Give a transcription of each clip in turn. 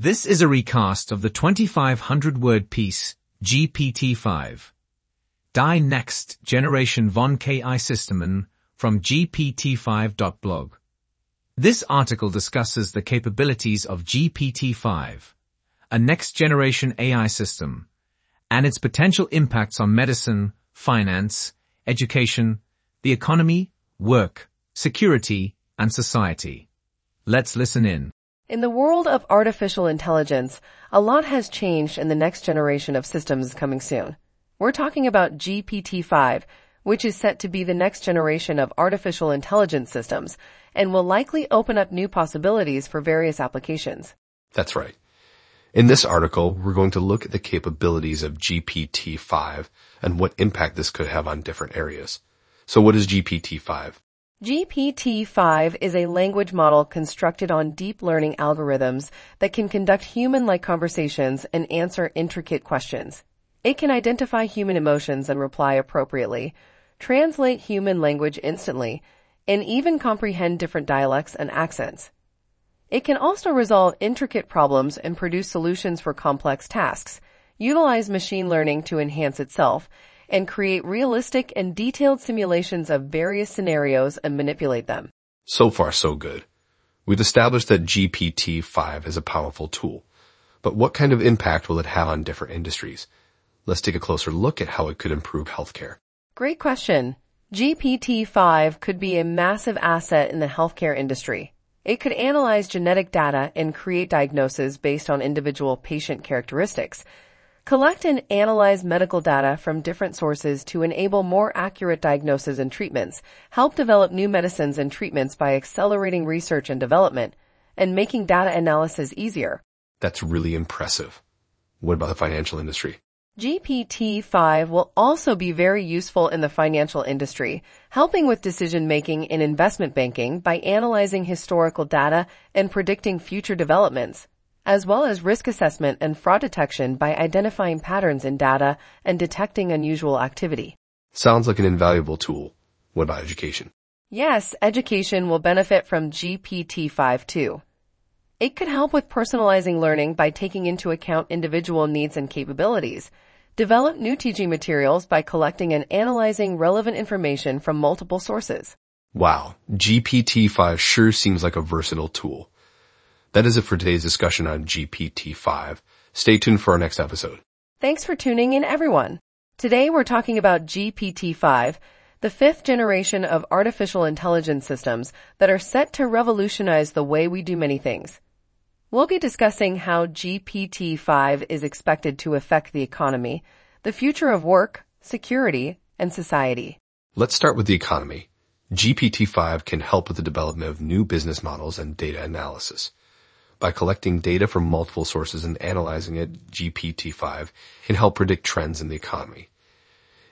This is a recast of the 2500 word piece, GPT-5. Die Next Generation von KI-Systemen from GPT-5.blog. This article discusses the capabilities of GPT-5, a next-generation AI system, and its potential impacts on medicine, finance, education, the economy, work, security, and society. Let's listen in. In the world of artificial intelligence, a lot has changed in the next generation of systems coming soon. We're talking about GPT-5, which is set to be the next generation of artificial intelligence systems and will likely open up new possibilities for various applications. That's right. In this article, we're going to look at the capabilities of GPT-5 and what impact this could have on different areas. So what is GPT-5? GPT-5 is a language model constructed on deep learning algorithms that can conduct human-like conversations and answer intricate questions. It can identify human emotions and reply appropriately, translate human language instantly, and even comprehend different dialects and accents. It can also resolve intricate problems and produce solutions for complex tasks, utilize machine learning to enhance itself, and create realistic and detailed simulations of various scenarios and manipulate them. So far, so good. We've established that GPT-5 is a powerful tool. But what kind of impact will it have on different industries? Let's take a closer look at how it could improve healthcare. Great question. GPT-5 could be a massive asset in the healthcare industry. It could analyze genetic data and create diagnoses based on individual patient characteristics, collect and analyze medical data from different sources to enable more accurate diagnoses and treatments, help develop new medicines and treatments by accelerating research and development, and making data analysis easier. That's really impressive. What about the financial industry? GPT-5 will also be very useful in the financial industry, helping with decision making in investment banking by analyzing historical data and predicting future developments, as well as risk assessment and fraud detection by identifying patterns in data and detecting unusual activity. Sounds like an invaluable tool. What about education? Yes, education will benefit from GPT-5 too. It could help with personalizing learning by taking into account individual needs and capabilities, Develop new teaching materials by collecting and analyzing relevant information from multiple sources. Wow, GPT-5 sure seems like a versatile tool. That is it for today's discussion on GPT-5. Stay tuned for our next episode. Thanks for tuning in everyone. Today we're talking about GPT-5, the fifth generation of artificial intelligence systems that are set to revolutionize the way we do many things. We'll be discussing how GPT-5 is expected to affect the economy, the future of work, security, and society. Let's start with the economy. GPT-5 can help with the development of new business models and data analysis. By collecting data from multiple sources and analyzing it, GPT-5 can help predict trends in the economy.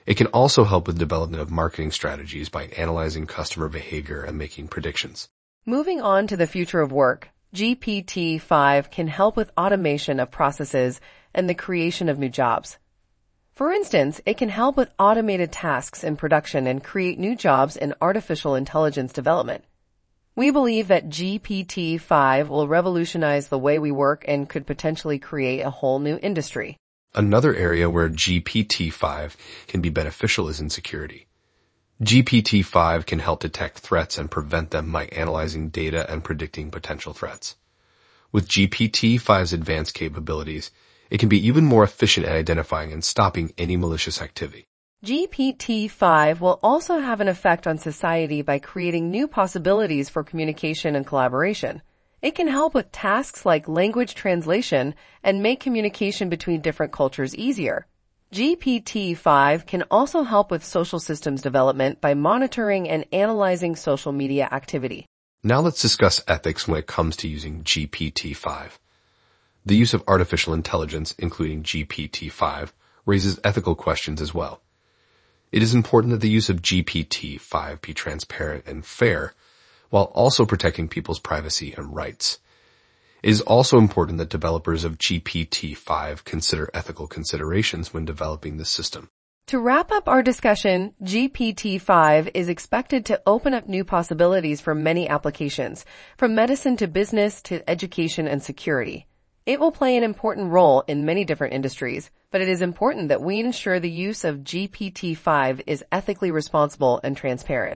It can also help with development of marketing strategies by analyzing customer behavior and making predictions. Moving on to the future of work, GPT-5 can help with automation of processes and the creation of new jobs. For instance, it can help with automated tasks in production and create new jobs in artificial intelligence development. We believe that GPT-5 will revolutionize the way we work and could potentially create a whole new industry. Another area where GPT-5 can be beneficial is in security. GPT-5 can help detect threats and prevent them by analyzing data and predicting potential threats. With GPT-5's advanced capabilities, it can be even more efficient at identifying and stopping any malicious activity. GPT-5 will also have an effect on society by creating new possibilities for communication and collaboration. It can help with tasks like language translation and make communication between different cultures easier. GPT-5 can also help with social systems development by monitoring and analyzing social media activity. Now let's discuss ethics when it comes to using GPT-5. The use of artificial intelligence, including GPT-5, raises ethical questions as well. It is important that the use of GPT-5 be transparent and fair, while also protecting people's privacy and rights. It is also important that developers of GPT-5 consider ethical considerations when developing the system. To wrap up our discussion, GPT-5 is expected to open up new possibilities for many applications, from medicine to business to education and security. It will play an important role in many different industries, but it is important that we ensure the use of GPT-5 is ethically responsible and transparent.